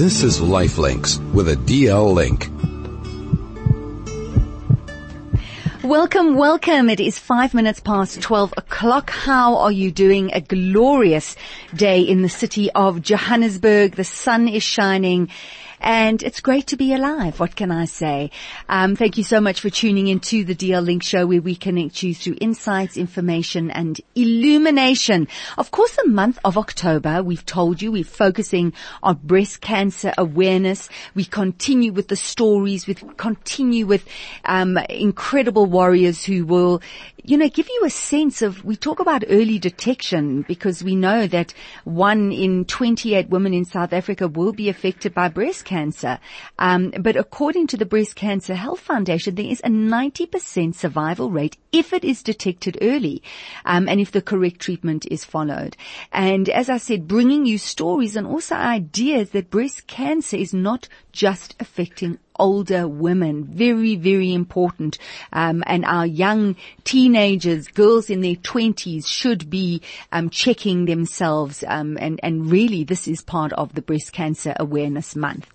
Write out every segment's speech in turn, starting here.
This is Lifelinks with a DL link. Welcome, welcome. It is five minutes past 12 o'clock. How are you doing? A glorious day in the city of Johannesburg. The sun is shining and it's great to be alive. What can I say? Um, thank you so much for tuning into the DL Link show where we connect you through insights, information and illumination. Of course, the month of October, we've told you we're focusing on breast cancer awareness. We continue with the stories. We continue with um, incredible warriors who will you know, give you a sense of, we talk about early detection because we know that one in 28 women in South Africa will be affected by breast cancer. Um, but according to the Breast Cancer Health Foundation, there is a 90% survival rate if it is detected early, um, and if the correct treatment is followed. And as I said, bringing you stories and also ideas that breast cancer is not just affecting older women. Very, very important. Um, and our young teenagers, girls in their twenties should be um, checking themselves. Um, and, and really this is part of the Breast Cancer Awareness Month.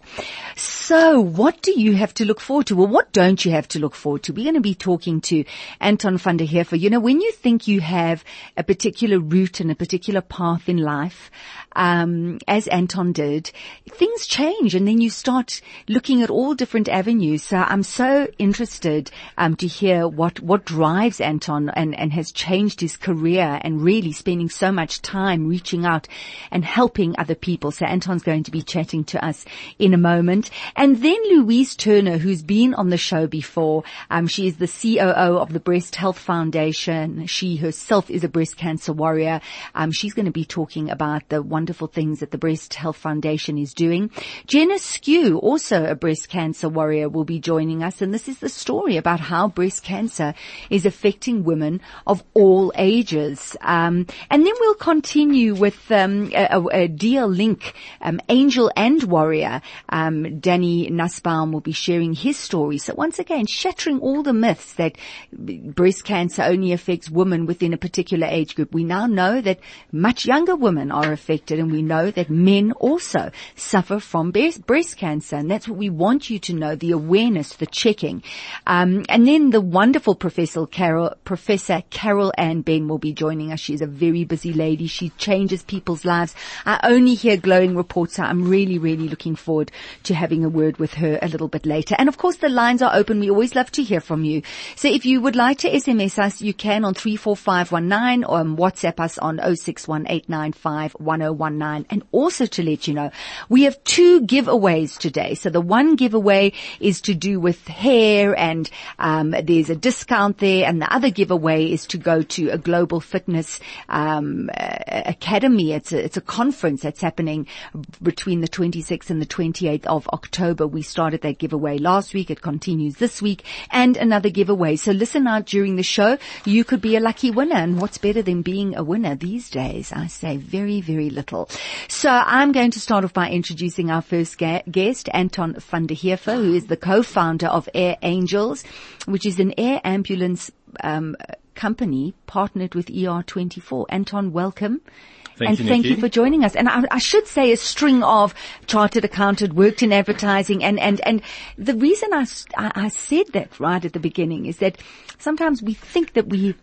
So what do you have to look forward to? Well, what don't you have to look forward to? We're going to be talking to Anton van der Heever. You know, when you think you have a particular route and a particular path in life, um, as Anton did, things change and then you start looking at all different avenues. So I'm so interested um, to hear what what drives Anton and and has changed his career and really spending so much time reaching out and helping other people. So Anton's going to be chatting to us in a moment, and then Louise Turner, who's been on the show before. Um, she is the COO of the Breast Health Foundation. She herself is a breast cancer warrior. Um, she's going to be talking about the wonderful things that the Breast Health Foundation is doing. Jenna Skew, also a breast cancer warrior, will be joining us, and this is the story about how breast cancer is affecting women of all ages. Um, and then we'll continue with um, a, a, Link um, angel and warrior. Um, Danny Nussbaum will be sharing his story. So once again, shattering all the myths that breast cancer only affects women within a particular age group. We now know that much younger women are affected, and we know that men also suffer from breast cancer, and that's what we want you to know: the awareness, the checking, um, and then the wonderful Professor Carol, Professor Carol Ann Benn will be joining us. She's a very busy lady. She changes people's lives. I only hear glowing reports. So I'm really, really looking forward to having a word with her a little bit later. And of course, the lines are open. We always love to hear from you. So if you would like to SMS us, you can on 34519 or um, WhatsApp us on 0618951019. And also to let you know, we have two giveaways today. So the one giveaway is to do with hair and um, there's a discount there and the other giveaway is to go to a global fitness um, academy. It's a, it's a conference that's happening between the 26th and the 28th of October. We started that giveaway last week. It continues this week and another giveaway. So listen out during the show. You could be a lucky winner and what's better than being a winner these days? I say very, very little. So I'm going to start off by introducing our first ga- guest, Anton van der Heever, who is the co-founder of Air Angels, which is an air ambulance um, company partnered with ER24. Anton, welcome. Thank and you, thank Nikki. you for joining us. And I, I, should say a string of chartered accountant, worked in advertising, and, and, and the reason I, I said that right at the beginning is that sometimes we think that we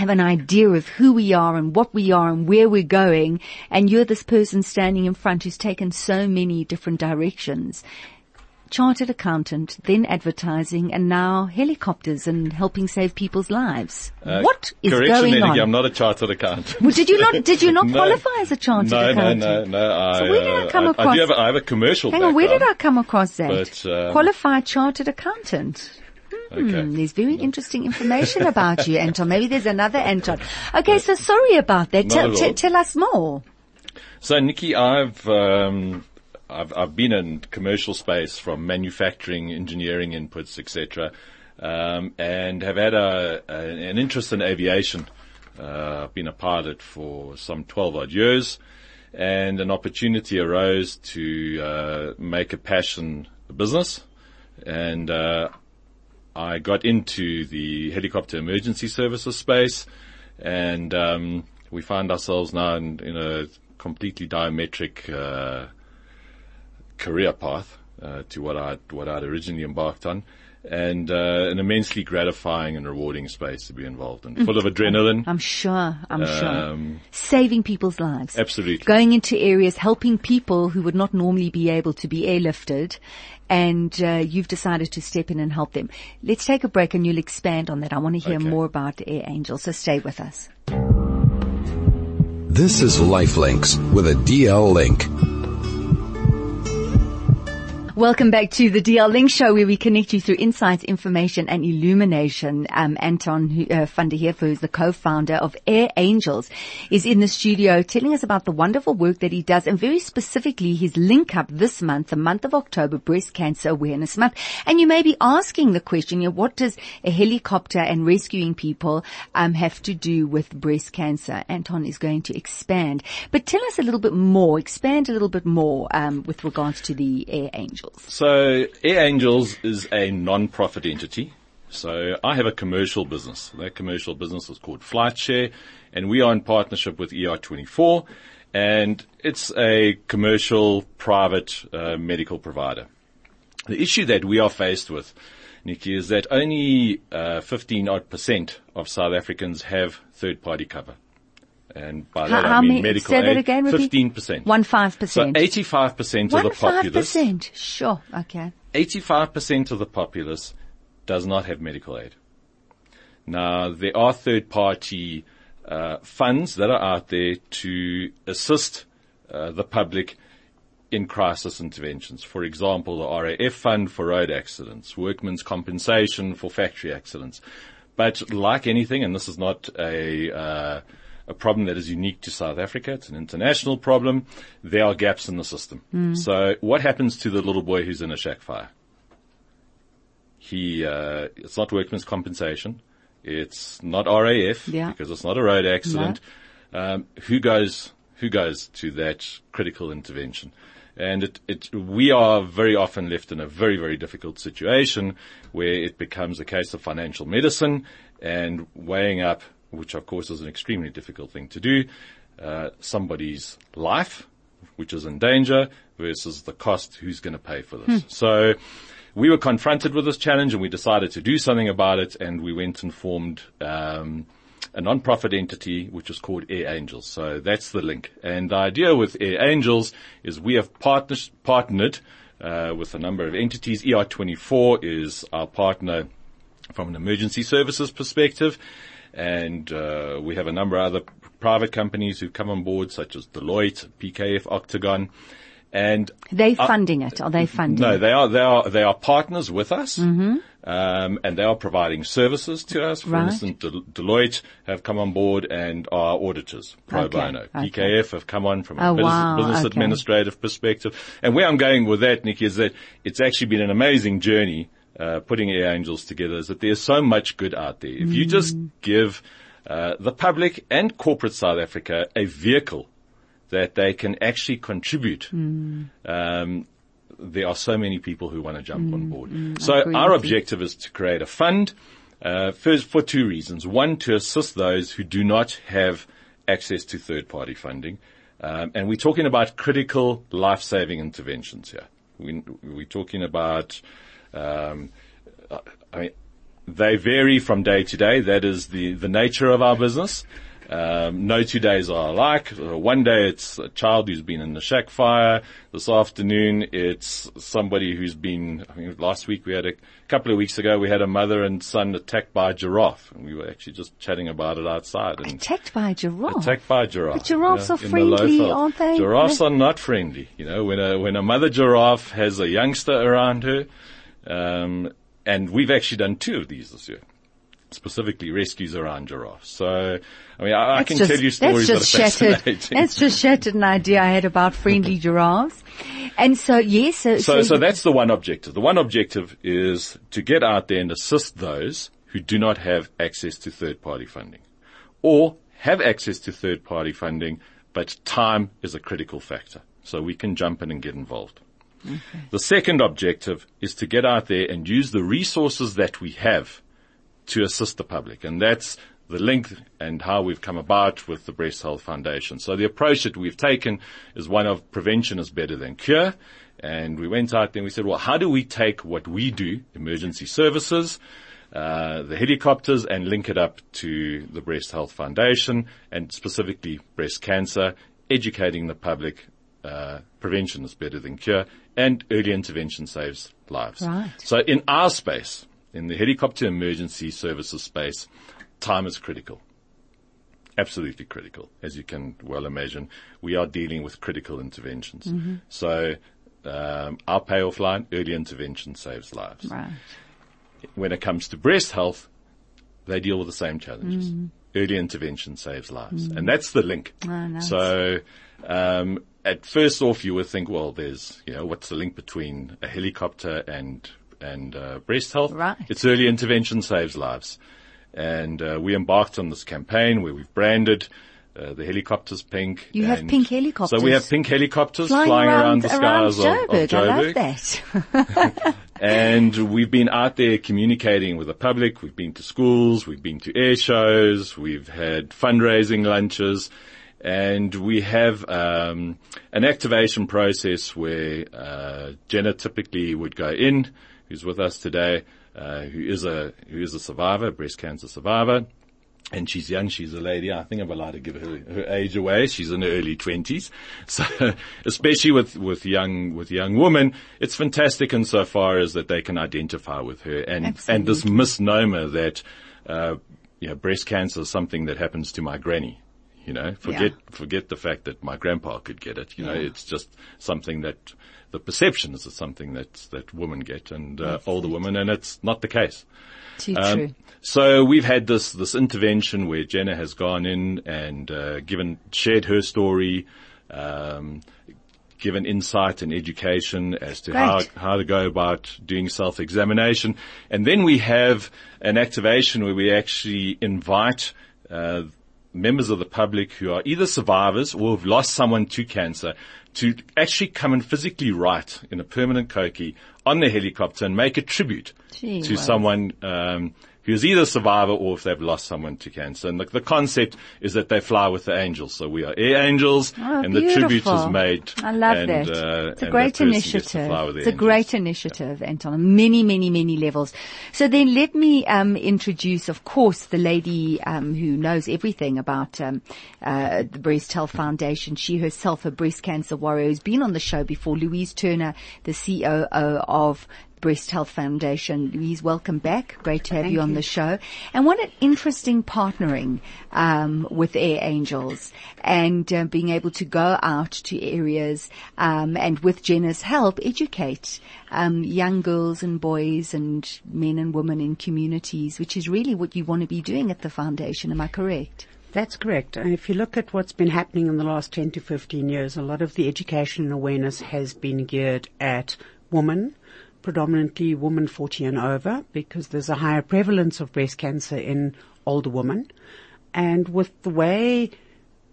have an idea of who we are and what we are and where we're going, and you're this person standing in front who's taken so many different directions chartered accountant, then advertising, and now helicopters and helping save people's lives. Uh, what is correction, going Nikki, on? I'm not a chartered accountant. Well, did you not? Did you not No. qualify as a chartered no, accountant? no, no, no. I, So where did I uh, come I, across- I have a, I have a commercial Hang on, where did I come across that? But, um, Qualified chartered accountant. Hmm, Okay. there's very interesting information about you, Anton. Maybe there's another Anton. Okay, so sorry about that. Tell, t- tell us more. So, Nikki, I've, um, I've, I've been in commercial space from manufacturing, engineering inputs, etc., um, and have had a, a, an interest in aviation. Uh, I've been a pilot for some 12 odd years, and an opportunity arose to uh, make a passion a business, and uh, I got into the helicopter emergency services space, and um, we find ourselves now in, in a completely diametric uh, career path uh, to what I what I'd originally embarked on, and uh, an immensely gratifying and rewarding space to be involved in, full of adrenaline. I'm sure. I'm sure. Um, Saving people's lives. Absolutely. Going into areas, helping people who would not normally be able to be airlifted. And uh, you've decided to step in and help them. Let's take a break and you'll expand on that. I want to hear Okay. more about Air Angel, so stay with us. This is Lifelinks with a DL link. Welcome back to the DL Link Show where we connect you through insights, information and illumination. Um, Anton uh, Vanderheef, who is the co-founder of Air Angels, is in the studio telling us about the wonderful work that he does and very specifically his link up this month, the month of October, Breast Cancer Awareness Month. And you may be asking the question, you know, what does a helicopter and rescuing people um, have to do with breast cancer? Anton is going to expand. But tell us a little bit more, expand a little bit more um, with regards to the Air Angels. So Air Angels is a non-profit entity. So I have a commercial business. That commercial business is called FlightShare and we are in partnership with ER24 and it's a commercial private uh, medical provider. The issue that we are faced with, Nikki, is that only uh, 15 odd percent of South Africans have third party cover. And by that I mean many? medical Say that again. 15%. One five percent. So percent. 85% of One the five percent. Sure. Okay. 85% of the populace does not have medical aid. Now, there are third party uh, funds that are out there to assist uh, the public in crisis interventions. For example, the RAF fund for road accidents, workmen's compensation for factory accidents. But like anything, and this is not a, uh, a problem that is unique to South Africa, it's an international problem, there are gaps in the system. So what happens to the little boy who's in a shack fire? He, uh, it's not workmen's compensation. It's not RAF Yeah. because it's not a road accident. Um, who goes, who goes to that critical intervention? And it, it, we are very often left in a very, very difficult situation where it becomes a case of financial medicine and weighing up, which of course is an extremely difficult thing to do, uh, somebody's life, which is in danger versus the cost, who's going to pay for this. So we were confronted with this challenge and we decided to do something about it and we went and formed, um, a non-profit entity which is called Air Angels. So that's the link. And the idea with Air Angels is we have partners, partnered uh, with a number of entities. ER24 is our partner from an emergency services perspective. And uh, we have a number of other private companies who've come on board, such as Deloitte, PKF, Octagon. And They funding it? Are they funding? No, they are they are they are partners with us, mm-hmm. um, and they are providing services to us. For Right. instance, Del- Deloitte have come on board and are auditors pro Okay, bono. okay. PKF have come on from a Oh, business, wow, business okay. administrative perspective. And where I'm going with that, Nick, is that it's actually been an amazing journey uh, putting Air Angels together. Is that there's so much good out there. If you just Mm. give uh, the public and corporate South Africa a vehicle that they can actually contribute. Mm. Um, there are so many people who want to jump on board. so Mm, agree our you. objective is to create a fund, uh, first for two reasons. One, to assist those who do not have access to third party funding. Um, and we're talking about critical life saving interventions here. We, we're talking about, um, I mean, they vary from day to day. That is the, the nature of our business. Um, no two days are alike. Uh, One day it's a child who's been in the shack fire. This afternoon it's somebody who's been, I mean, last week we had a couple of weeks ago we had a mother and son attacked by a giraffe and we were actually just chatting about it outside and Attacked by a giraffe. attacked by a giraffe. But giraffes you are in the friendly, aren't they? Giraffes are not friendly. You know, when a when a mother giraffe has a youngster around her, um, and we've actually done two of these this year, specifically rescues around giraffes. So, I mean, I, I can just- tell you stories that are shattered. fascinating. That's just shattered an idea I had about friendly giraffes. And so, yes, so, So, so that's the one objective. The one objective is to get out there and assist those who do not have access to third party funding or have access to third party funding, but time is a critical factor. So we can jump in and get involved. The second objective is to get out there and use the resources that we have to assist the public. And that's the link and how we've come about with the Breast Health Foundation. So the approach that we've taken is one of prevention is better than cure. And we went out there and we said, well, how do we take what we do, emergency services, uh, the helicopters and link it up to the Breast Health Foundation and specifically breast cancer, educating the public, uh, prevention is better than cure and early intervention saves lives. Right. So in our space, in the helicopter emergency services space, time is critical. Absolutely critical, as you can well imagine. We are dealing with critical interventions. Mm-hmm. So um, our payoff line, early intervention saves lives. Right. When it comes to breast health, they deal with the same challenges. Mm-hmm. Early intervention saves lives. And that's the link. Oh, nice. So, um, at first off, you would think, well, there's, you know, what's the link between a helicopter and, and, uh, breast health? Right. It's early intervention saves lives. And, uh, we embarked on this campaign where we've branded, uh, the helicopters pink. You have pink helicopters. So we have pink helicopters Flying, flying, around, the around skies of, of Joburg. I love that. And we've been out there communicating with the public. We've been to schools. We've been to air shows. We've had fundraising lunches. And we have um, an activation process where uh, Jenna typically would go in, who's with us today, uh, who is a who is a survivor, breast cancer survivor, and she's young. She's a lady. I think I'm allowed to give her her age away. She's in her early twenties. So, especially with with young with young women, it's fantastic insofar as that they can identify with her and and this misnomer that uh, you know breast cancer is something that happens to my granny. You know, forget forget the fact that my grandpa could get it. You know, Yeah. it's just something that the perception is something that that women get and uh, older women, and it's not the case. Too Um, true. So we've had this this intervention where Jenna has gone in and uh, given shared her story, um, given insight and education as to how how to go about doing self examination, and then we have an activation where we actually invite. Uh, members of the public who are either survivors or have lost someone to cancer to actually come and physically write in a permanent koki on the helicopter and make a tribute Gee to whiz. someone um, who's either a survivor or if they've lost someone to cancer. And the, the concept is that they fly with the angels. So we are air angels, Oh, and the tribute is made. I love and, that. Uh, it's a great that person gets to initiative. fly with the It's a angels. great initiative, Anton, on many, many, many levels. So then let me um, introduce, of course, the lady um, who knows everything about um, uh, the Breast Health Foundation. She herself, a breast cancer warrior, who's been on the show before. Louise Turner, the COO of Breast Health Foundation. Louise, welcome back. Great to have you on the show. And what an interesting partnering um, with Air Angels and uh, being able to go out to areas um, and with Jenna's help educate um, young girls and boys and men and women in communities, which is really what you want to be doing at the foundation. Am I correct? That's correct. And if you look at what's been happening in the last 10 to 15 years, a lot of the education and awareness has been geared at women, predominantly women 40 and over, because there's a higher prevalence of breast cancer in older women. And with the way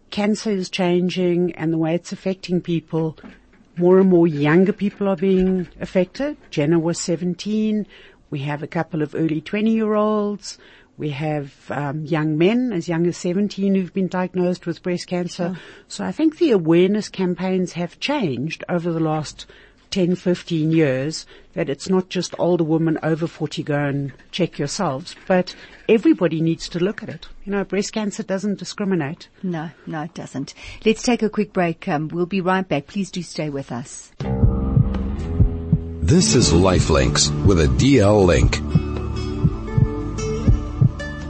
cancer is changing and the way it's affecting people, more and more younger people are being affected. Jenna was 17. We have a couple of early 20 year olds. We have um, young men as young as 17 who've been diagnosed with breast cancer. So I think the awareness campaigns have changed over the last 10, 15 years that it's not just older women over 40 go and check yourselves, but everybody needs to look at it. You know, breast cancer doesn't discriminate. No, no, it doesn't. Let's take a quick break. Um, we'll be right back. Please do stay with us. This is Lifelinks with a DL link.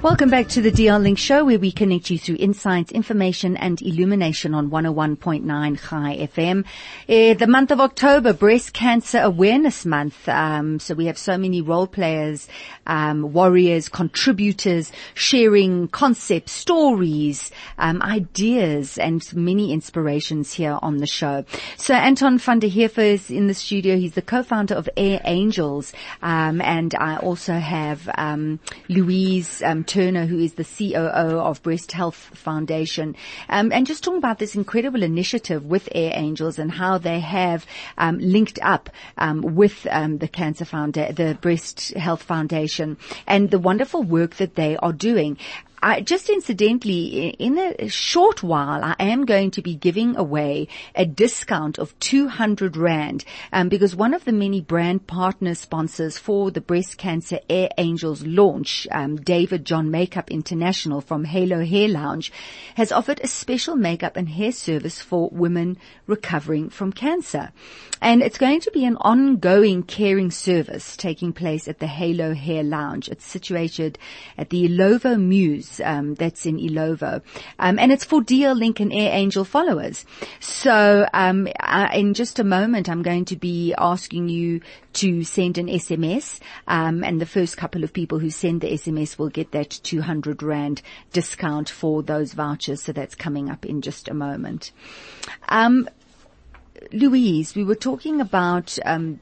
Welcome back to the DL Link Show where we connect you through insights, information and illumination on 101.9 Chai FM. Uh, the month of October, Breast Cancer Awareness Month. Um, so we have so many role players, um, warriors, contributors, sharing concepts, stories, um, ideas and many inspirations here on the show. So Anton van der Heever is in the studio. He's the co-founder of Air Angels. Um, and I also have, um, Louise, um, Turner, who is the COO of Breast Health Foundation, um, and just talking about this incredible initiative with Air Angels and how they have um, linked up um, with um, the Cancer Foundation, the Breast Health Foundation, and the wonderful work that they are doing. I, just incidentally, in a short while, I am going to be giving away a discount of 200 Rand, um, because one of the many brand partner sponsors for the Breast Cancer Air Angels launch, um, David John Makeup International from Halo Hair Lounge, has offered a special makeup and hair service for women recovering from cancer. And it's going to be an ongoing caring service taking place at the Halo Hair Lounge. It's situated at the Ilovo Muse, um, that's in Ilovo. Um, and it's for DL Link and Air Angel followers. So, um, uh, in just a moment, I'm going to be asking you to send an SMS, um, and the first couple of people who send the SMS will get that 200 Rand discount for those vouchers. So that's coming up in just a moment. Um, Louise, we were talking about um,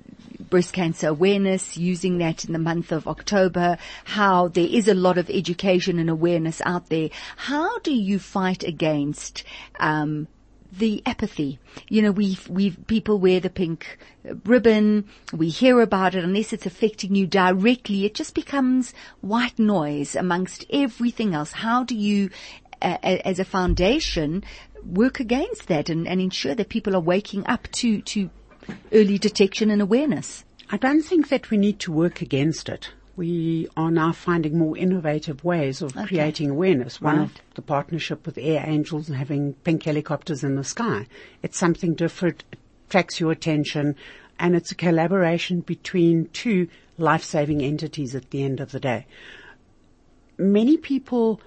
breast cancer awareness, using that in the month of October, how there is a lot of education and awareness out there. How do you fight against um, the apathy. You know, we we people wear the pink ribbon, we hear about it, unless it's affecting you directly, it just becomes white noise amongst everything else. How do you, uh, as a foundation, work against that and, and ensure that people are waking up to, to early detection and awareness? I don't think that we need to work against it. We are now finding more innovative ways of Okay. creating awareness. One of the partnership with Air Angels and having pink helicopters in the sky. It's something different, it attracts your attention, and it's a collaboration between two life-saving entities at the end of the day. Many people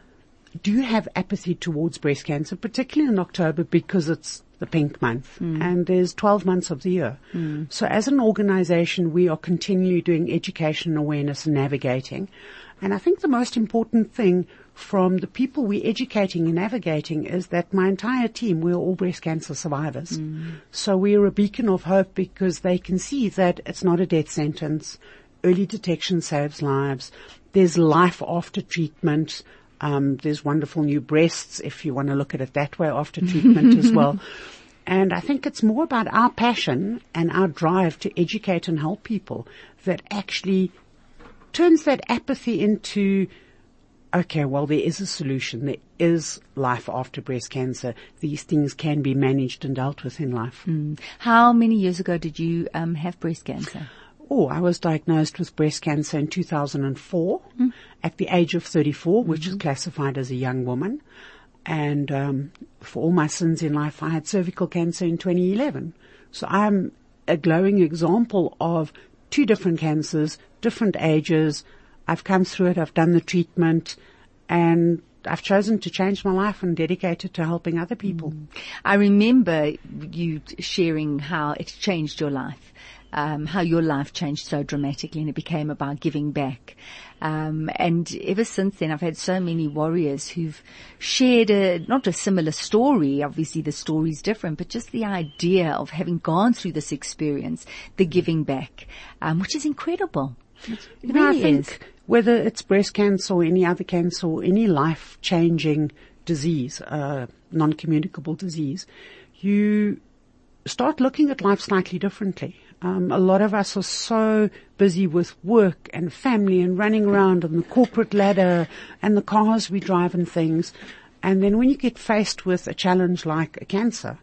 do have apathy towards breast cancer, particularly in October because it's the pink month hmm. and there's 12 months of the year. Hmm. So as an organization, we are continually doing education, and awareness and navigating. And I think the most important thing from the people we're educating and navigating is that my entire team, we're all breast cancer survivors. Hmm. So we're a beacon of hope because they can see that it's not a death sentence. Early detection saves lives. There's life after treatment. Um, there's wonderful new breasts if you want to look at it that way after treatment as well. And I think it's more about our passion and our drive to educate and help people that actually turns that apathy into, okay, well, there is a solution. There is life after breast cancer. These things can be managed and dealt with in life. How many years ago did you um, have breast cancer? Oh, I was diagnosed with breast cancer in 2004 at the age of 34, which is classified as a young woman. And um, for all my sins in life, I had cervical cancer in 2011. So I'm a glowing example of two different cancers, different ages. I've come through it. I've done the treatment, and I've chosen to change my life and dedicate it to helping other people. I remember you sharing how it changed your life, um, how your life changed so dramatically, and it became about giving back. Um, and ever since then, I've had so many warriors who've shared a not a similar story. Obviously, the story's different, but just the idea of having gone through this experience, the giving back, um, which is incredible. It You know, really I think is. whether it's breast cancer or any other cancer or any life-changing disease, uh, non-communicable disease, you start looking at life slightly differently. Um, a lot of us are so busy with work and family and running around on the corporate ladder and the cars we drive and things. And then when you get faced with a challenge like a cancer,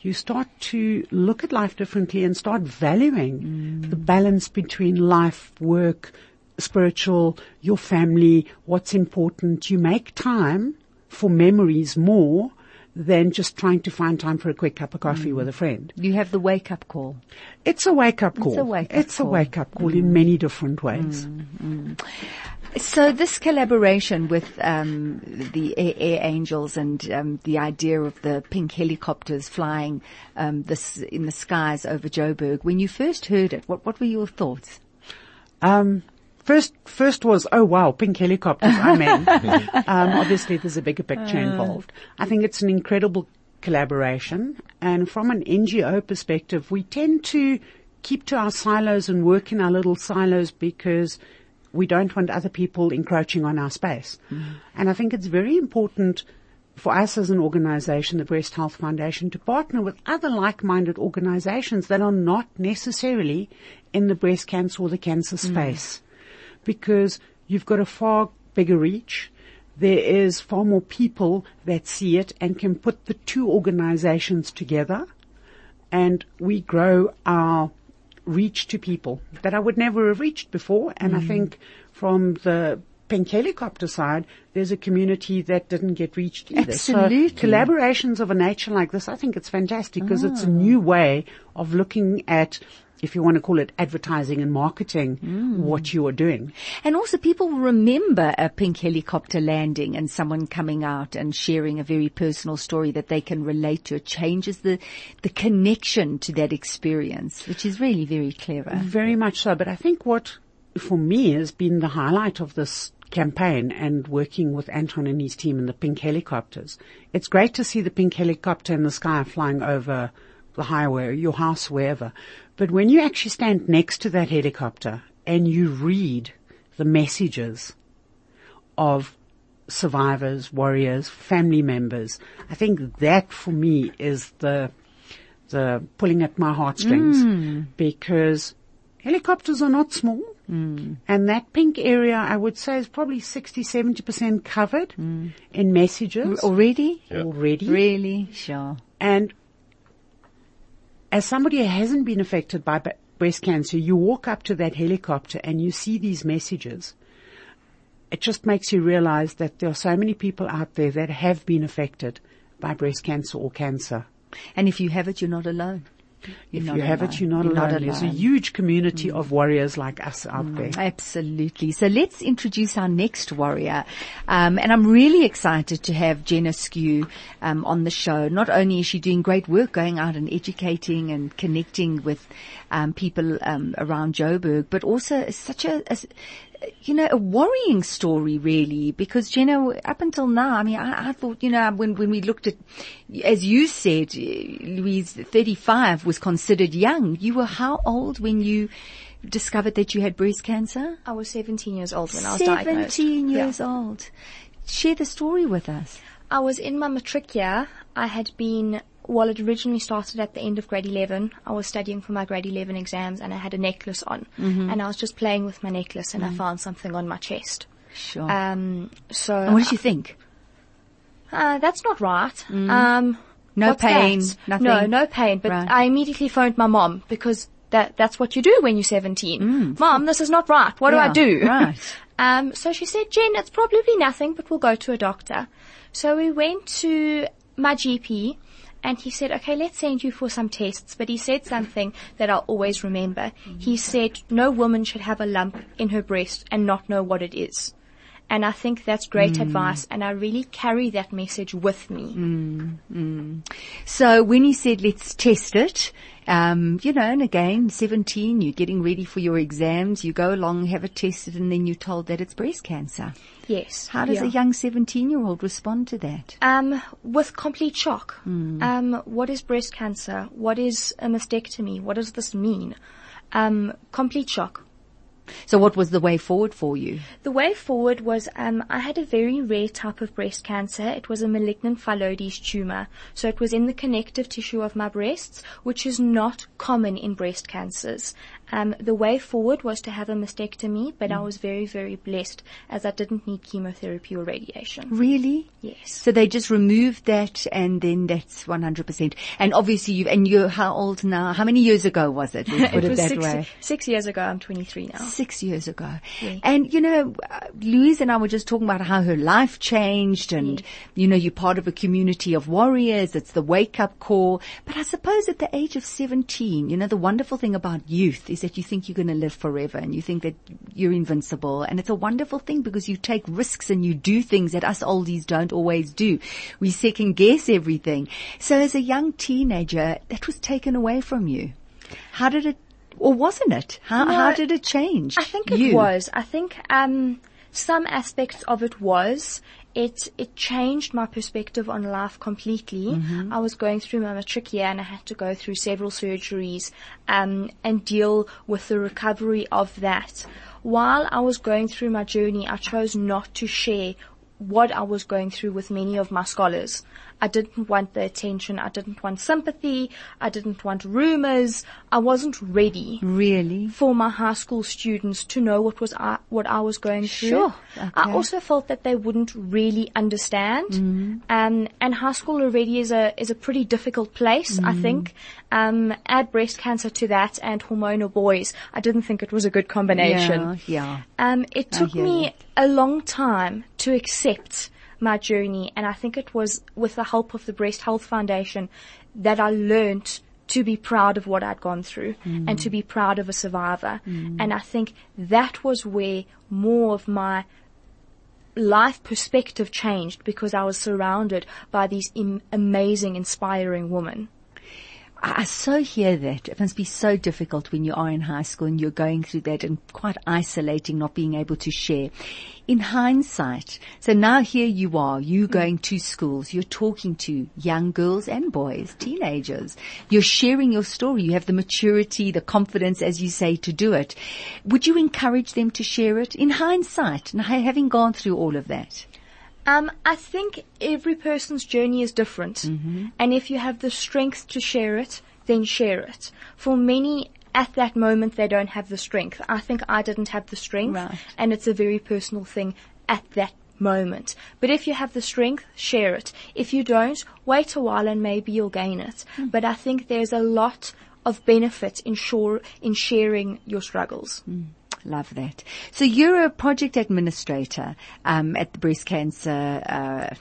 you start to look at life differently and start valuing the balance between life, work, spiritual, your family, what's important. You make time for memories more than just trying to find time for a quick cup of coffee with a friend. You have the wake up call. It's a wake up call. It's a wake-up It's a wake up call in many different ways. So this collaboration with um, the Air, Air Angels and um, the idea of the pink helicopters flying um, this in the skies over Joburg. When you first heard it, what what were your thoughts? Um, first, first was, oh wow, pink helicopters, I mean, um, obviously there's a bigger picture involved. I think it's an incredible collaboration and from an NGO perspective, we tend to keep to our silos and work in our little silos because we don't want other people encroaching on our space. And I think it's very important for us as an organization, the Breast Health Foundation, to partner with other like-minded organizations that are not necessarily in the breast cancer or the cancer space. Because you've got a far bigger reach. there is far more people that see it and can put the two organizations together and we grow our reach to people that I would never have reached before. And I mm. think from the pink helicopter side, there's a community that didn't get reached either. Absolutely. So collaborations of a nature like this, I think it's fantastic because it's a new way of looking at, if you want to call it advertising and marketing, mm. what you are doing. And also people will remember a pink helicopter landing and someone coming out and sharing a very personal story that they can relate to. It changes the, the connection to that experience, which is really very clever. Very much so. But I think what, for me, has been the highlight of this campaign and working with Anton and his team in the pink helicopters. It's great to see the pink helicopter in the sky flying over the highway, your house, wherever. But when you actually stand next to that helicopter and you read the messages of survivors, warriors, family members, I think that for me is the, the pulling at my heartstrings hmm. because helicopters are not small. Mm. And that pink area, I would say, is probably 60, 70% covered mm. in messages mm, Already? already. Really? Sure. And as somebody who hasn't been affected by breast cancer, you walk up to that helicopter and you see these messages. It just makes you realize that there are so many people out there that have been affected by breast cancer or cancer. And if you have it, you're not alone. If not you have alone. it, you're not You're alone. There's a huge community of warriors like us out there. Absolutely. So let's introduce our next warrior. Um, and I'm really excited to have Jenna Skew um, on the show. Not only is she doing great work going out and educating and connecting with um, people um, around Joburg, but also such a, a you know, a worrying story really, because Jenna, up until now, I mean, I, I thought, you know, when, when we looked at, as you said, Louise, 35 was considered young. You were how old when you discovered that you had breast cancer? I was 17 years old when I was diagnosed. 17 Yeah. years old. Share the story with us. I was in my matric year. I had been, well, it originally started at the end of grade 11. I was studying for my grade 11 exams and I had a necklace on. Mm-hmm. And I was just playing with my necklace and I found something on my chest. Sure. Um, so. and what did you think? Uh, that's not right. Um, No pain, that? nothing? No, no pain. But Right. I immediately phoned my mom because that that's what you do when you're 17. Mom, this is not right. What Mm. Yeah, do I do? right. Um, so she said, Jen, it's probably nothing, but we'll go to a doctor. So we went to my GP. And he said, okay, let's send you for some tests. But he said something that I'll always remember. He said, no woman should have a lump in her breast and not know what it is. And I think that's great mm. advice. And I really carry that message with me. Mm, mm. So when he said, let's test it, um, you know, and again, 17, you're getting ready for your exams, you go along, have it tested, and then you're told that it's breast cancer. Yes. How does yeah. a young 17 year old respond to that? Um, with complete shock. Um, what is breast cancer? What is a mastectomy? What does this mean? Um, complete shock. So what was the way forward for you? The way forward was um, I had a very rare type of breast cancer. It was a malignant phyllodes tumor. So it was in the connective tissue of my breasts, which is not common in breast cancers. Um, the way forward was to have a mastectomy, but I was very, very blessed as I didn't need chemotherapy or radiation. Really? Yes. So they just removed that and then that's 100%. And obviously you, and you're how old now? How many years ago was it? Put it, was that six, way. six years ago. I'm 23 now. Six years ago. Yeah. And you know, Louise and I were just talking about how her life changed and, you know, you're part of a community of warriors. It's the wake up call. But I suppose at the age of 17, you know, the wonderful thing about youth is that you think you're going to live forever and you think that you're invincible. And it's a wonderful thing because you take risks and you do things that us oldies don't always do. We second guess everything. So as a young teenager, that was taken away from you. How did it, or wasn't it? How, No, how did it change? I think it you? was. I think um, some aspects of it was. It it changed my perspective on life completely. Mm-hmm. I was going through my matric year and I had to go through several surgeries um, and deal with the recovery of that. While I was going through my journey, I chose not to share what I was going through with many of my scholars. I didn't want the attention. I didn't want sympathy. I didn't want rumors. I wasn't ready Really? for my high school students to know what was I, what I was going through. Sure, Okay. I also felt that they wouldn't really understand. Mm-hmm. Um, and high school already is a is a pretty difficult place. Mm-hmm. I think. Um, add breast cancer to that and hormonal boys. I didn't think it was a good combination. Yeah, yeah. Um, it took me a long time to accept my journey, and I think it was with the help of the Breast Health Foundation that I learned to be proud of what I'd gone through and to be proud of a survivor. Mm. And I think that was where more of my life perspective changed because I was surrounded by these Im- amazing, inspiring women. I I so hear that. It must be so difficult when you are in high school and you're going through that and quite isolating, not being able to share. In hindsight, so now here you are, you hmm. going to schools, you're talking to young girls and boys, teenagers. You're sharing your story. You have the maturity, the confidence, as you say, to do it. Would you encourage them to share it in hindsight, and having gone through all of that? Um, I think every person's journey is different. Mm-hmm. And if you have the strength to share it, then share it. For many, at that moment, they don't have the strength. I think I didn't have the strength. Right. And it's a very personal thing at that moment. But if you have the strength, share it. If you don't, wait a while and maybe you'll gain it. Mm. But I think there's a lot of benefit in, shore, in sharing your struggles. Mm. Love that. So you're a project administrator um, at the Breast Cancer uh,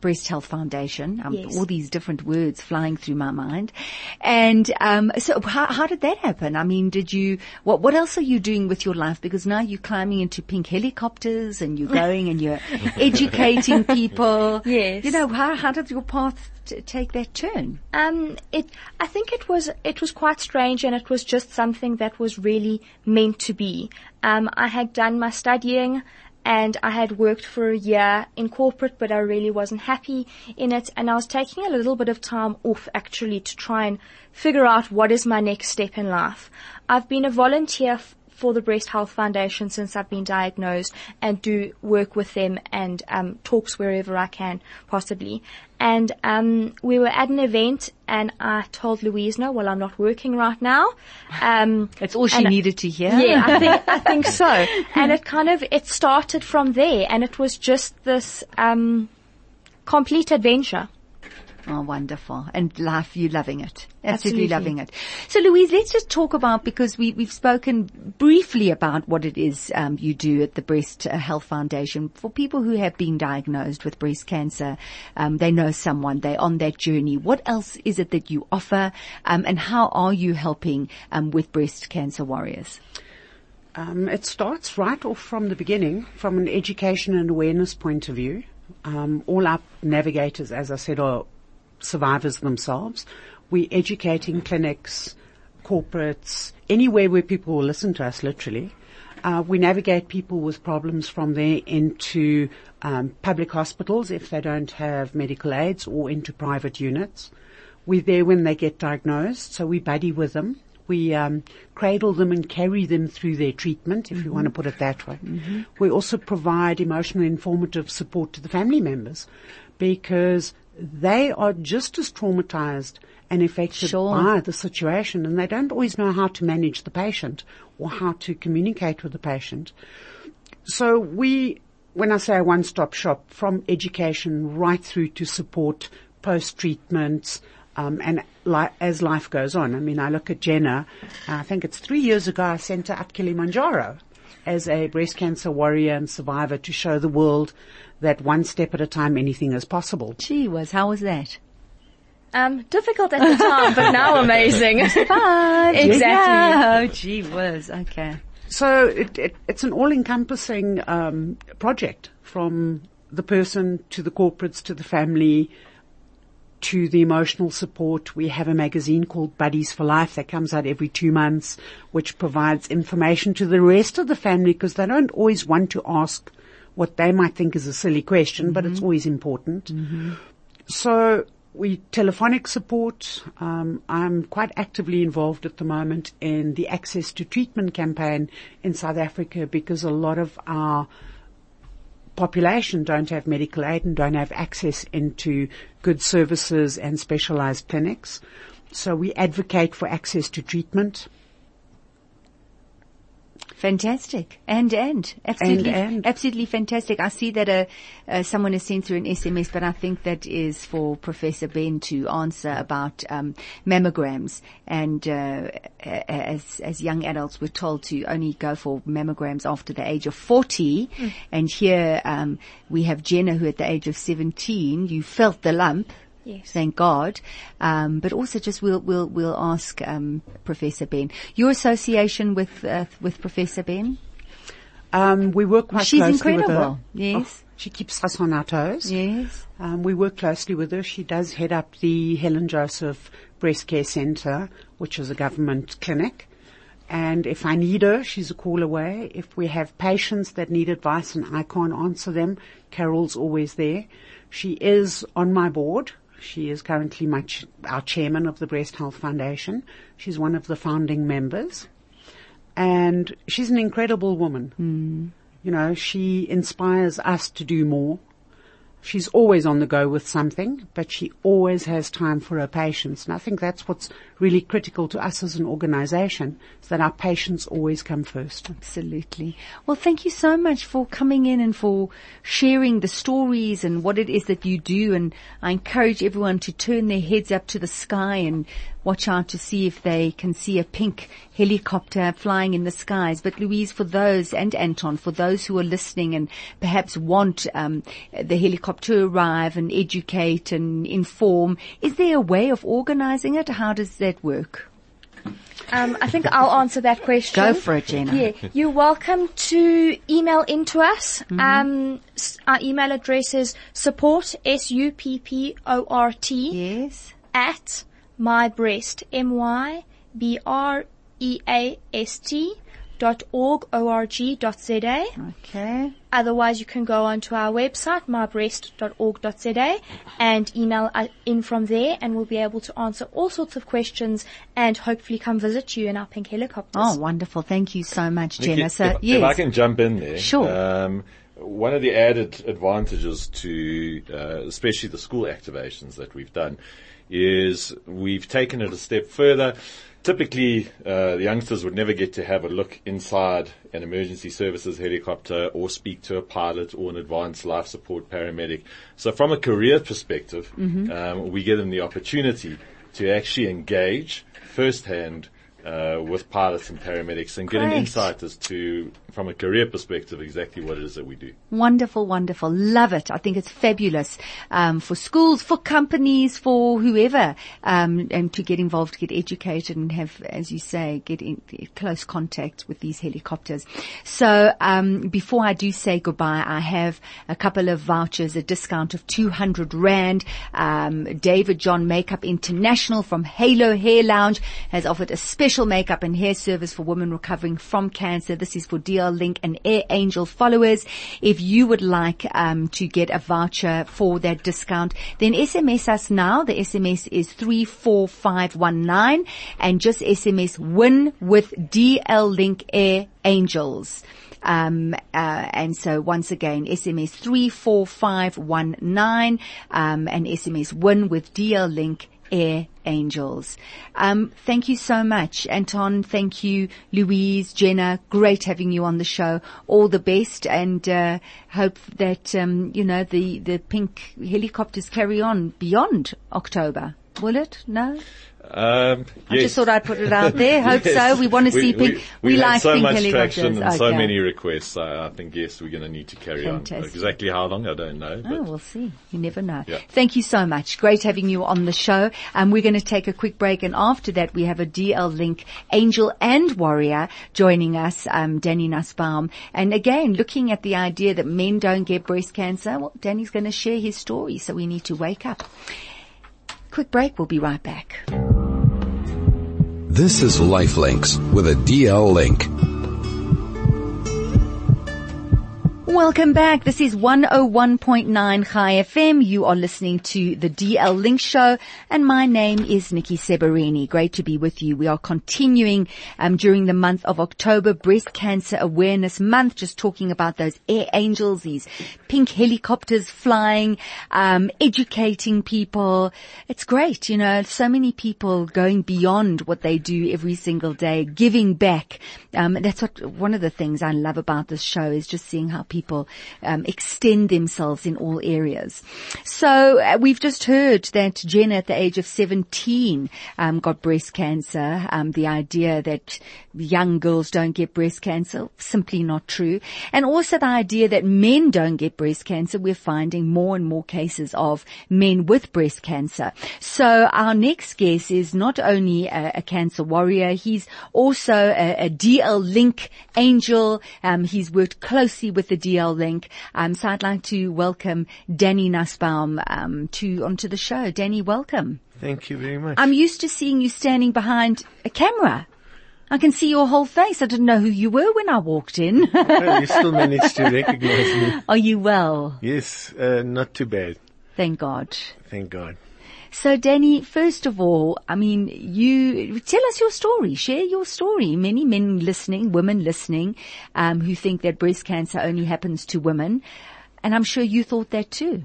Breast Health Foundation. Um, Yes. All these different words flying through my mind. And um, so, how, how did that happen? I mean, did you? What What else are you doing with your life? Because now you're climbing into pink helicopters and you're going and you're educating people. Yes. You know, how how did your path t- take that turn? Um, it, I think it was, it was quite strange and it was just something that was really meant to be. Um, I had done my studying and I had worked for a year in corporate, but I really wasn't happy in it. And I was taking a little bit of time off actually to try and figure out what is my next step in life. I've been a volunteer f- for the Breast Health Foundation since I've been diagnosed and do work with them and um, talks wherever I can possibly. And um, we were at an event and I told Louise, no, well, I'm not working right now. Um, That's all she needed to hear. yeah, I think I think so. And it kind of it started from there, and it was just this um, complete adventure. Oh, wonderful. And life, you loving it. Absolutely, Absolutely. loving it. So Louise, let's just talk about, because we, we've spoken briefly about what it is um, you do at the Breast uh, Health Foundation. For people who have been diagnosed with breast cancer, um, they know someone, they're on that journey. What else is it that you offer? Um, and how are you helping um, with breast cancer warriors? Um, it starts right off from the beginning, from an education and awareness point of view. Um, all our navigators, as I said, are survivors themselves. We're educating clinics, corporates, anywhere where people will listen to us, literally. Uh, we navigate people with problems from there into um, public hospitals if they don't have medical aids or into private units. We're there when they get diagnosed, so we buddy with them. We um, cradle them and carry them through their treatment, if you want to put it that way. We also provide emotional informative support to the family members because they are just as traumatized and affected Sure. by the situation and they don't always know how to manage the patient or how to communicate with the patient. So we, when I say a one-stop shop, from education right through to support post-treatment, um, and li- as life goes on. I mean, I look at Jenna. I think it's three years ago I sent her up Kilimanjaro as a breast cancer warrior and survivor to show the world that one step at a time anything is possible. Gee was, how was that? Um, difficult at the time, but now amazing. Fun. Exactly. Yeah. Oh, gee whiz. Okay. So it, it, it's an all-encompassing um, project from the person to the corporates to the family to the emotional support. We have a magazine called Buddies for Life that comes out every two months, which provides information to the rest of the family because they don't always want to ask what they might think is a silly question, but it's always important. So we telephonic support. Um, I'm quite actively involved at the moment in the access to treatment campaign in South Africa because a lot of our population don't have medical aid and don't have access into good services and specialized clinics. So we advocate for access to treatment. Fantastic. And, and. Absolutely, And, and. absolutely fantastic. I see that uh, uh, someone has sent through an SMS, but I think that is for Professor Benn to answer about um, mammograms. And uh, as, as young adults, we're told to only go for mammograms after the age of 40. And here um, we have Jenna, who at the age of 17, you felt the lump. Yes. Thank God. Um, but also just we'll, we'll, we'll ask, um, Professor Benn. Your association with, uh, with Professor Benn? Um, we work quite She's closely with incredible. her. Yes. Oh, she keeps us on our toes. Yes. Um, we work closely with her. She does head up the Helen Joseph Breast Care Centre, which is a government clinic. And if I need her, she's a call away. If we have patients that need advice and I can't answer them, Carol's always there. She is on my board. She is currently my ch- our chairman of the Breast Health Foundation. She's one of the founding members. And she's an incredible woman. Hmm. You know, she inspires us to do more. She's always on the go with something, but she always has time for her patients. And I think that's what's really critical to us as an organization, is that our patients always come first. Absolutely. Well, thank you so much for coming in and for sharing the stories and what it is that you do. And I encourage everyone to turn their heads up to the sky and watch out to see if they can see a pink helicopter flying in the skies. But Louise, for those and Anton, for those who are listening and perhaps want um, the helicopter to arrive and educate and inform, is there a way of organizing it? How does that work? Um, I think I'll answer that question. Go for it, Jenna. Yeah, you're welcome to email into us. Um, our email address is support s u p p o r t Yes. at my breast m y b r e a s t dot org o r g dot z a. Okay. Otherwise, you can go onto our website, mybreast.org.za, and email uh, in from there, and we'll be able to answer all sorts of questions and hopefully come visit you in our pink helicopters. Oh, wonderful. Thank you so much, Nikki, Jenna. So, if, yes. if I can jump in there. Sure. Um, one of the added advantages to, uh, especially the school activations that we've done, is we've taken it a step further. Typically, uh, the youngsters would never get to have a look inside an emergency services helicopter or speak to a pilot or an advanced life support paramedic. So from a career perspective, um, we give them the opportunity to actually engage firsthand uh, with pilots and paramedics and get an insight as to, from a career perspective, exactly what it is that we do. Wonderful, wonderful. Love it. I think it's fabulous um, for schools, for companies, for whoever, um, and to get involved, get educated, and have, as you say, get in close contact with these helicopters. So um, before I do say goodbye, I have a couple of vouchers, a discount of two hundred rand. Um, David John Makeup International from Halo Hair Lounge has offered a special makeup and hair service for women recovering from cancer. This is for DL Link and Air Angel followers. If you would like um, to get a voucher for that discount, then SMS us now. The SMS is 34519 and just SMS win with DL Link Air Angels. Um, uh, and so once again, SMS 34519, um, and SMS win with DL Link Air Angels. Um, thank you so much, Anton. Thank you, Louise, Jenna. Great having you on the show. All the best, and uh, hope that um, you know the the pink helicopters carry on beyond October. Will it? No. Um, I just thought I'd put it out there. Hope so. We want to see pink. We, we've had like so pink much helicopters. traction and so many requests. I, I think yes, we're going to need to carry Fantastic. on. Exactly how long I don't know. Oh, we'll see. You never know. Yeah. Thank you so much. Great having you on the show. Um, we're going to take a quick break, and after that, we have a DL Link Angel and Warrior joining us, um, Danny Nussbaum. And again, looking at the idea that men don't get breast cancer. Well, Danny's going to share his story, so we need to wake up. Quick break. We'll be right back. This is Lifelinks with a DL link. Welcome back. This is 101.9 Chai FM. You are listening to the DL Link Show and my name is Nikki Seberini. Great to be with you. We are continuing um, during the month of October, Breast Cancer Awareness Month, just talking about those air angels, these pink helicopters flying, um, educating people. It's great, you know, so many people going beyond what they do every single day, giving back. Um, that's what, one of the things I love about this show is just seeing how people people um, extend themselves in all areas. So uh, we've just heard that Jenna, at the age of 17, um, got breast cancer. Um, the idea that young girls don't get breast cancer, simply not true. And also the idea that men don't get breast cancer. We're finding more and more cases of men with breast cancer. So our next guest is not only a, a cancer warrior, he's also a, a DL Link angel. Um, he's worked closely with the DL Link. Um, so I'd like to welcome Danny Nussbaum um, to onto the show. Danny, welcome. Thank you very much. I'm used to seeing you standing behind a camera. I can see your whole face. I didn't know who you were when I walked in. oh, you still managed to recognize me. Are you well? Yes, uh, not too bad. Thank God. Thank God. So Danny, first of all, I mean, you tell us your story. Share your story. Many men listening, women listening, um, who think that breast cancer only happens to women, and I'm sure you thought that too.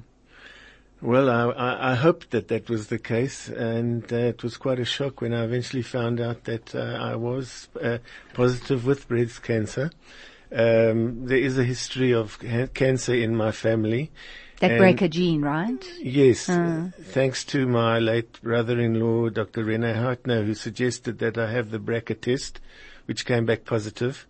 Well, I, I, hoped that that was the case, and uh, it was quite a shock when I eventually found out that uh, I was uh, positive with breast cancer. Um, there is a history of ca- cancer in my family. That And- BRCA gene, right? Yes, Uh. thanks to my late brother-in-law, Dr. Rene Hartner, who suggested that I have the BRCA test, which came back positive.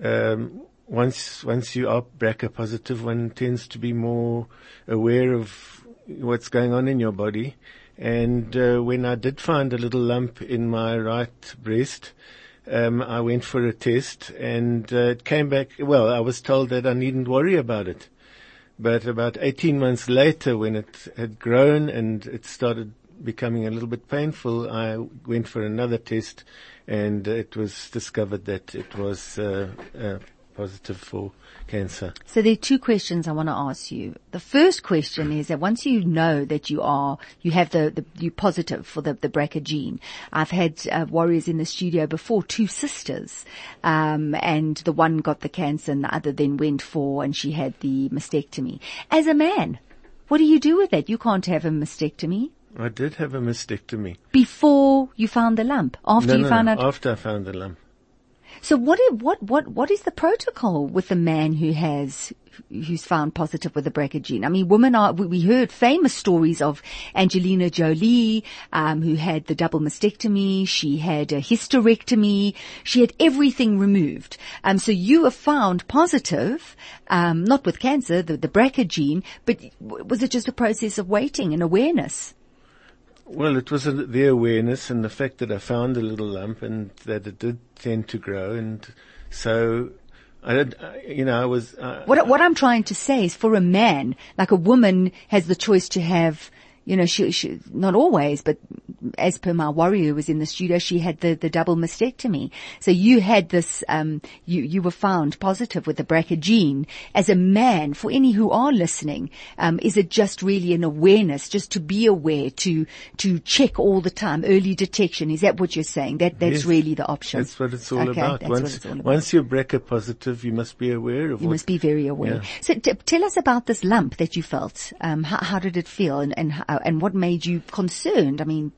Um, once once you are BRCA positive, one tends to be more aware of what's going on in your body. And uh, when I did find a little lump in my right breast, um, I went for a test, and uh, it came back. Well, I was told that I needn't worry about it. But about 18 months later, when it had grown and it started becoming a little bit painful, I went for another test and it was discovered that it was uh, uh, positive for cancer. So there are two questions I want to ask you. The first question is that once you know that you are, you have the, the you positive for the, the BRCA gene. I've had uh, warriors in the studio before, two sisters, um, and the one got the cancer and the other then went for, and she had the mastectomy. As a man, what do you do with that? You can't have a mastectomy I did have a mastectomy. before you found the lump. After no, you no, found no, out. after I found the lump. So what is, what, what, what is the protocol with the man who has, who's found positive with the BRCA gene? I mean, women are, we, we heard famous stories of Angelina Jolie, um, who had the double mastectomy. She had a hysterectomy. She had everything removed. Um, so you were found positive, um, not with cancer, the, the BRCA gene, but was it just a process of waiting and awareness? Well, it was the awareness and the fact that I found a little lump and that it did tend to grow, and so I did. You know, I was. Uh, What, what I'm trying to say is for a man, like a woman has the choice to have, you know, she, she, not always, but as per my warrior who was in the studio, she had the, the double mastectomy. So you had this, um, you, you were found positive with the BRCA gene. As a man, for any who are listening, um, is it just really an awareness, just to be aware, to, to check all the time, early detection? Is that what you're saying? That, that's Yes. really the option. That's what it's all Okay, about. Once, all about. once you're BRCA positive, you must be aware of it. You must be very aware. Yeah. So t- tell us about this lump that you felt. Um, how, how did it feel, and and, how, and what made you concerned? I mean,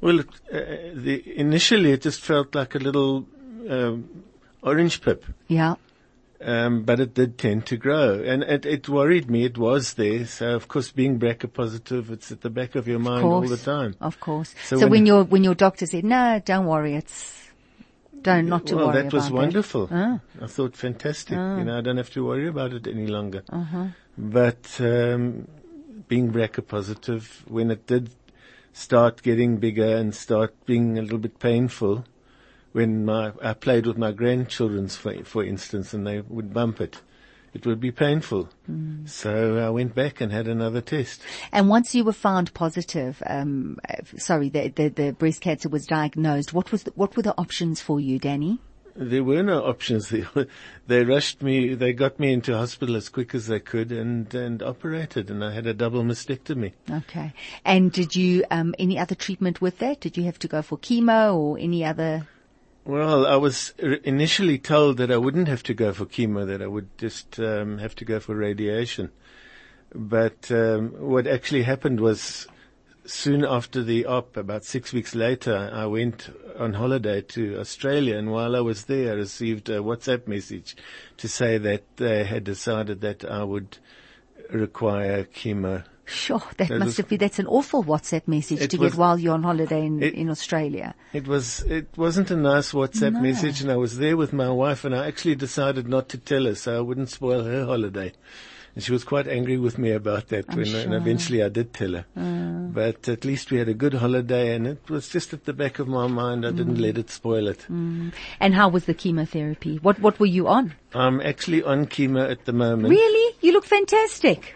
Well, it, uh, the, initially it just felt like a little um, orange pip, yeah, um, but it did tend to grow, and it, it worried me. It was there, so of course, being BRCA positive, it's at the back of your of mind course, all the time. of course. So, So when, when- your when your doctor said, "No, don't worry, it's don't not to worry," well, that was wonderful. Ah. I thought fantastic. You know, I don't have to worry about it any longer. Uh-huh. But um, being BRCA positive, when it did start getting bigger and start being a little bit painful, when my I played with my grandchildren's, for for instance, and they would bump it, it would be painful. Mm. So I went back and had another test. And once you were found positive, um, sorry, the, the the breast cancer was diagnosed. What was the, what were the options for you, Danny? There were no options. They, rushed me, they got me into hospital as quick as they could and, and operated and I had a double mastectomy. Okay. And did you, um, any other treatment with that? Did you have to go for chemo or any other? Well, I was initially told that I wouldn't have to go for chemo, that I would just um, have to go for radiation. But um, what actually happened was soon after the op, about six weeks later, I went on holiday to Australia, and while I was there, I received a WhatsApp message to say that they had decided that I would require chemo. Sure, that That must have been, that's an awful WhatsApp message to was- get while you're on holiday in, It- in Australia. It was, it wasn't a nice WhatsApp No. message and I was there with my wife and I actually decided not to tell her so I wouldn't spoil her holiday. And she was quite angry with me about that I'm when, sure. and eventually I did tell her. But at least we had a good holiday and it was just at the back of my mind. I didn't let it spoil it. And how was the chemotherapy? What, what were you on? I'm actually on chemo at the moment. Really? You look fantastic.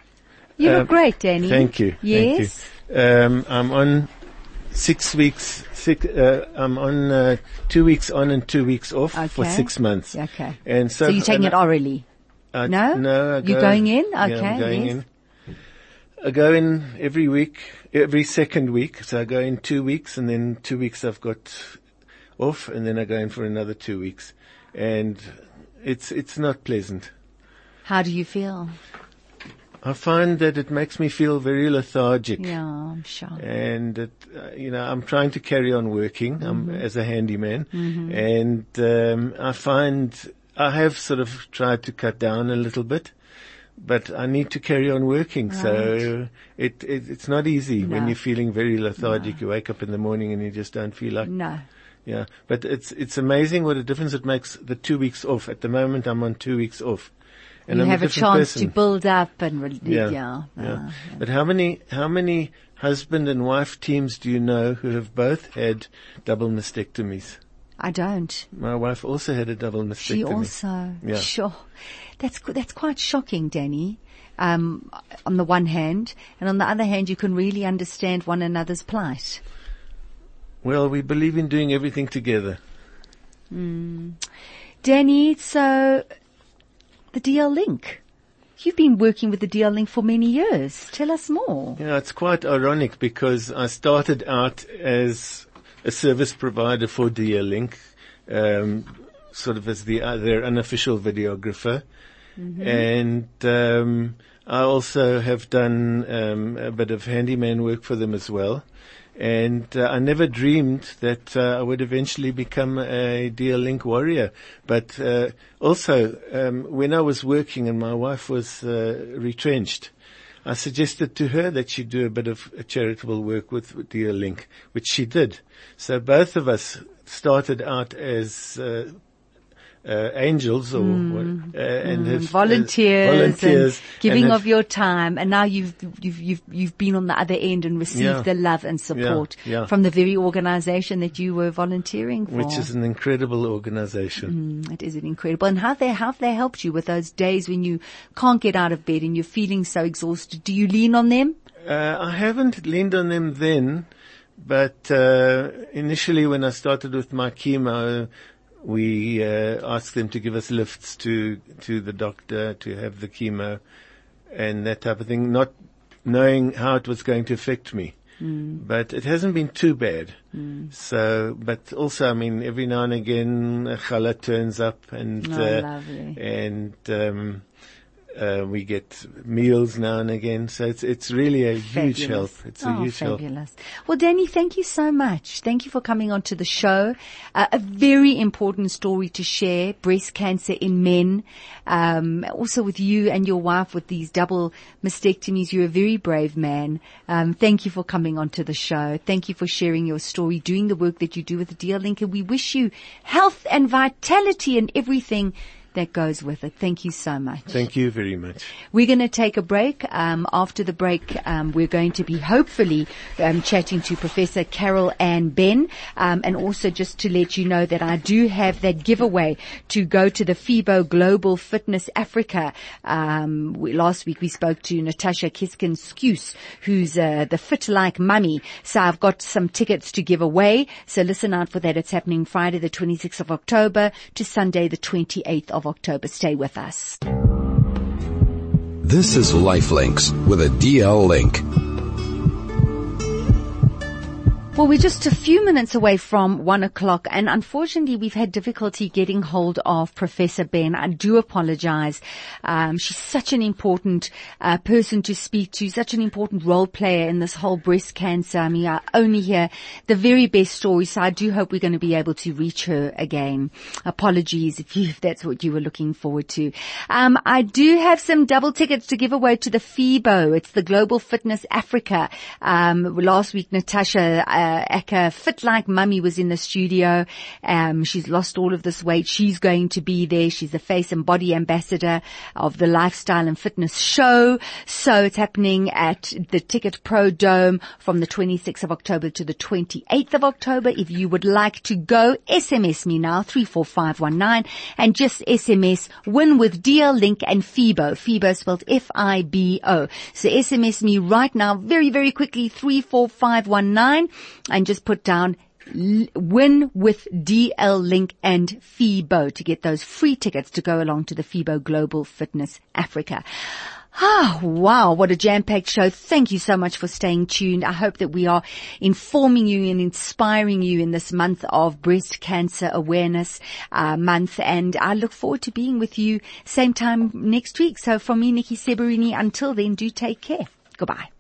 You look Um, great, Danny. Thank you. Yes. Thank you. Um, I'm on six weeks, six, uh, I'm on, uh, two weeks on and two weeks off for six months. Okay. And so, So you're taking it orally? I, No? No, I You're going in? Yeah, Okay, I'm going yes. in. I go in every week, every second week. So I go in two weeks and then two weeks I've got off and then I go in for another two weeks. And it's, it's not pleasant. How do you feel? I find that it makes me feel very lethargic. Yeah, I'm sure. and it, uh, you know I'm trying to carry on working Mm-hmm. as a handyman, and um, I find I have sort of tried to cut down a little bit, but I need to carry on working. So it, it it's not easy when you're feeling very lethargic. You wake up in the morning and you just don't feel like No. yeah. But it's it's amazing what a difference it makes. The two weeks off. At the moment, I'm on two weeks off, and you I'm have a different chance person. to build up and, re- Yeah. yeah. yeah. uh, But how many, how many husband and wife teams do you know who have both had double mastectomies? I don't. My wife also had a double mastectomy. She also. Yeah. Sure. That's, that's quite shocking, Danny. Um, on the one hand, and on the other hand, you can really understand one another's plight. Well, we believe in doing everything together. Danny, so the DL Link. You've been working with the DL Link for many years. Tell us more. Yeah, it's quite ironic because I started out as a service provider for DL Link, um, sort of as the uh, their unofficial videographer, and um, I also have done um, a bit of handyman work for them as well. And uh, I never dreamed that uh, I would eventually become a DL Link warrior. But uh, also, um, when I was working and my wife was uh, retrenched, I suggested to her that she do a bit of charitable work with, with DL Link, which she did. So both of us started out as uh, uh, angels or what, uh, and have, uh, volunteers, giving have- of your time, and now you've you've you've you've been on the other end and received Yeah. the love and support yeah. from the very organisation that you were volunteering for. which is an incredible organization. Mm, it is an incredible. And how they how have they helped you with those days when you can't get out of bed and you're feeling so exhausted? Do you lean on them? Uh, I haven't leaned on them then, but uh, initially when I started with my chemo, we uh, asked them to give us lifts to to the doctor to have the chemo and that type of thing, not knowing how it was going to affect me. But it hasn't been too bad. So, but also, I mean, every now and again, a challah turns up and, Oh, uh, lovely. and, um, uh, we get meals now and again. So it's, it's really a huge help. It's a oh, huge help. fabulous. Well, Danny, thank you so much. Thank you for coming onto the show. Uh, a very important story to share: breast cancer in men. Um, also with you and your wife with these double mastectomies. You're a very brave man. Um, thank you for coming onto the show. Thank you for sharing your story, doing the work that you do with the DL Link, and we wish you health and vitality and everything that goes with it. Thank you so much. Thank you very much. We're going to take a break. Um, after the break, um, we're going to be hopefully um, chatting to Professor Carol Ann Benn, um, and also just to let you know that I do have that giveaway to go to the FIBO Global Fitness Africa. Um, we, last week we spoke to Natasha Kiskin Skuse, who's uh, the Fit Like Mummy. So I've got some tickets to give away. So listen out for that. It's happening Friday the 26th of October to Sunday the 28th of October. Stay with us. This is Lifelinks with a DL link. Well, we're just a few minutes away from one o'clock and unfortunately we've had difficulty getting hold of Professor Benn. I do apologize. Um, she's such an important uh, person to speak to, such an important role player in this whole breast cancer. I mean, I only hear the very best stories, so I do hope we're going to be able to reach her again. Apologies if, you, if that's what you were looking forward to. Um, I do have some double tickets to give away to the FIBO. It's the Global Fitness Africa. Um, last week, Natasha uh, Acker, Fit Like Mummy was in the studio. Um, she's lost all of this weight. She's going to be there. She's the face and body ambassador of the lifestyle and fitness show. So it's happening at the TicketPro Dome from the 26th of October to the 28th of October. If you would like to go, SMS me now, 34519 and just SMS win with DL Link and FIBO. FIBO spelled F-I-B-O. So SMS me right now, very, very quickly, 34519 and just put down win with DL Link and FIBO to get those free tickets to go along to the FIBO Global Fitness Africa. Ah, wow, what a jam-packed show. Thank you so much for staying tuned. I hope that we are informing you and inspiring you in this month of breast cancer awareness uh, month. And I look forward to being with you same time next week. So from me, Nikki Seberini, until then, do take care. Goodbye.